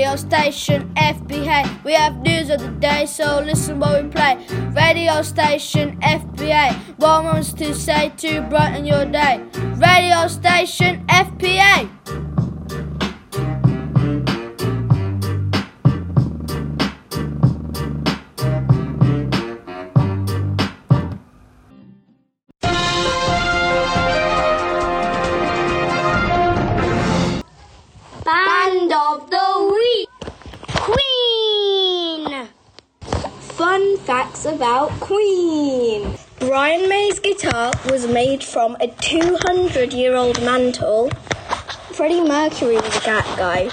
Radio station FPA. We have news of the day, so listen while we play. Radio station FPA. What wants to say to brighten your day? Radio station FPA. About Queen. Brian May's guitar was made from a 200 year old mantel. Freddie Mercury was a cat guy.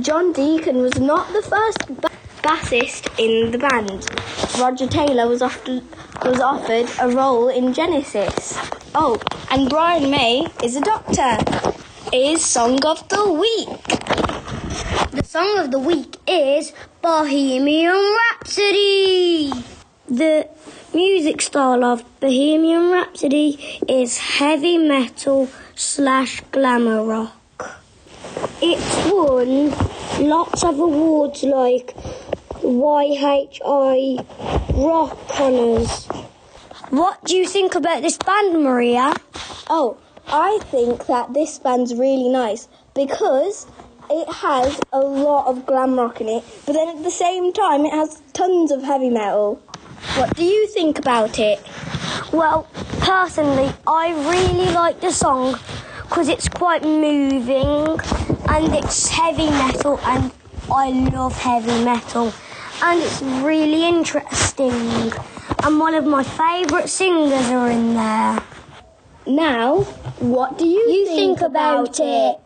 John Deacon was not the first ba- bassist in the band. Roger Taylor was, often, was offered a role in Genesis. Oh, and Brian May is a doctor is Song of the Week. The Song of the Week is Bohemian Rhapsody. The music style of Bohemian Rhapsody is heavy metal slash glamour rock. It's won lots of awards like YHI Rock Honours. What do you think about this band, Maria? Oh, I think that this band's really nice because it has a lot of glam rock in it, but then at the same time it has tons of heavy metal. What do you think about it? Well, personally, I really like the song because it's quite moving and it's heavy metal, and I love heavy metal, and it's really interesting. And one of my favourite singers are in there. Now, what do you, You think about it. Is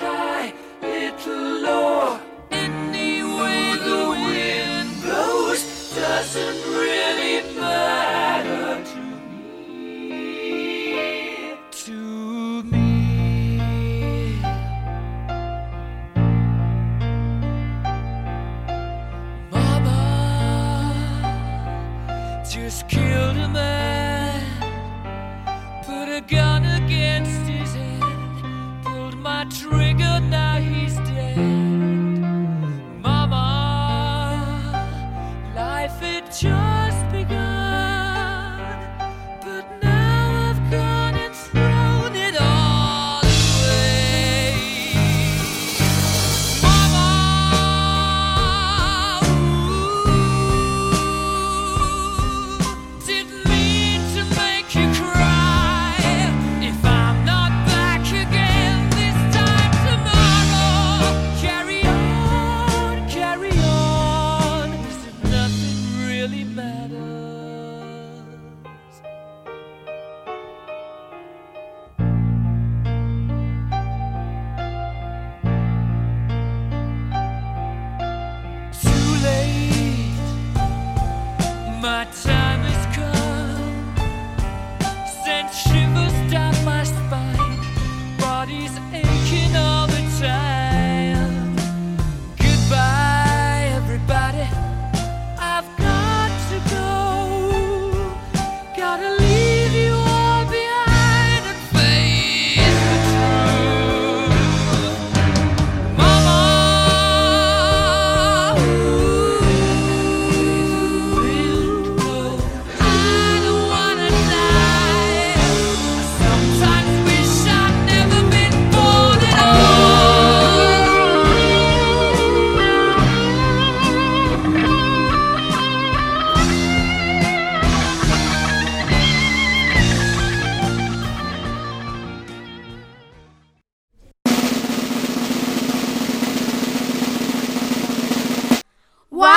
High,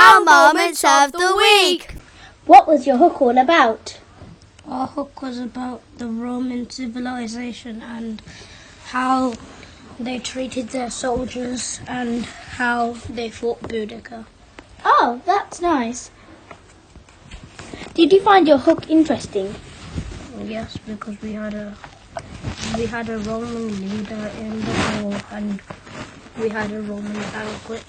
Wow moments of the week. What was your hook all about? Our hook was about the Roman civilization and how they treated their soldiers and how they fought Boudica. Oh, that's nice. Did you find your hook interesting? Yes, because we had a we had a Roman leader in the war and we had a Roman banquet.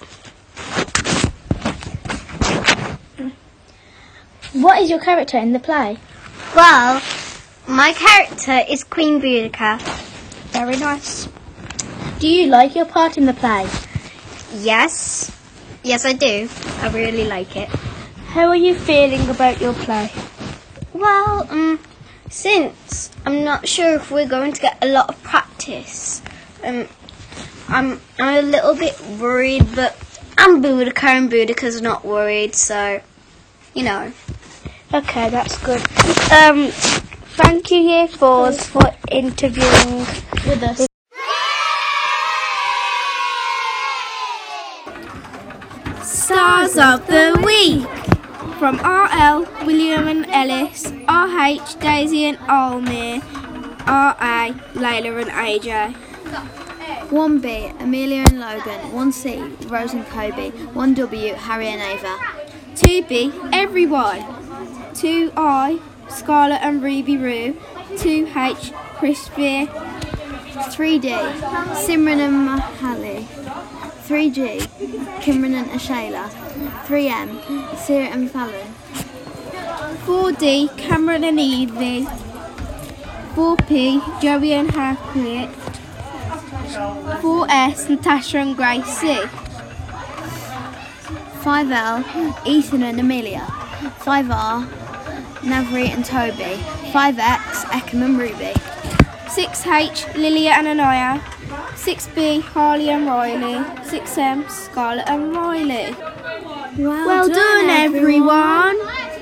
What is your character in the play? Well, my character is Queen Boudica. Very nice. Do you like your part in the play? Yes. Yes, I do. I really like it. How are you feeling about your play? Well, um, since I'm not sure if we're going to get a lot of practice, um, I'm I'm a little bit worried, but I'm Boudica and Boudica's not worried, so you know. Okay, that's good. Um, thank you, Year Fours, for interviewing with us. Stars of the Week from RL, William and Ellis, RH, Daisy and Almir, RA, Layla and AJ. 1B, Amelia and Logan. 1C, Rose and Kobe. 1W, Harry and Ava. 2B, Everyone. 2I, Scarlett and Ruby Roo. 2H, Chris Veer. 3D, Simran and Mahali. 3G, Kimran and Ashayla. 3M, Sarah and Fallon. 4D, Cameron and Evie. 4P, Joey and Harriet. 4S, Natasha and Gracie. 5L, Ethan and Amelia. 5R, Navri and Toby. 5X, Ekam and Ruby. 6H, Lilia and Anaya. 6B, Harley and Riley. 6M, Scarlett and Riley. Well, done, everyone. Have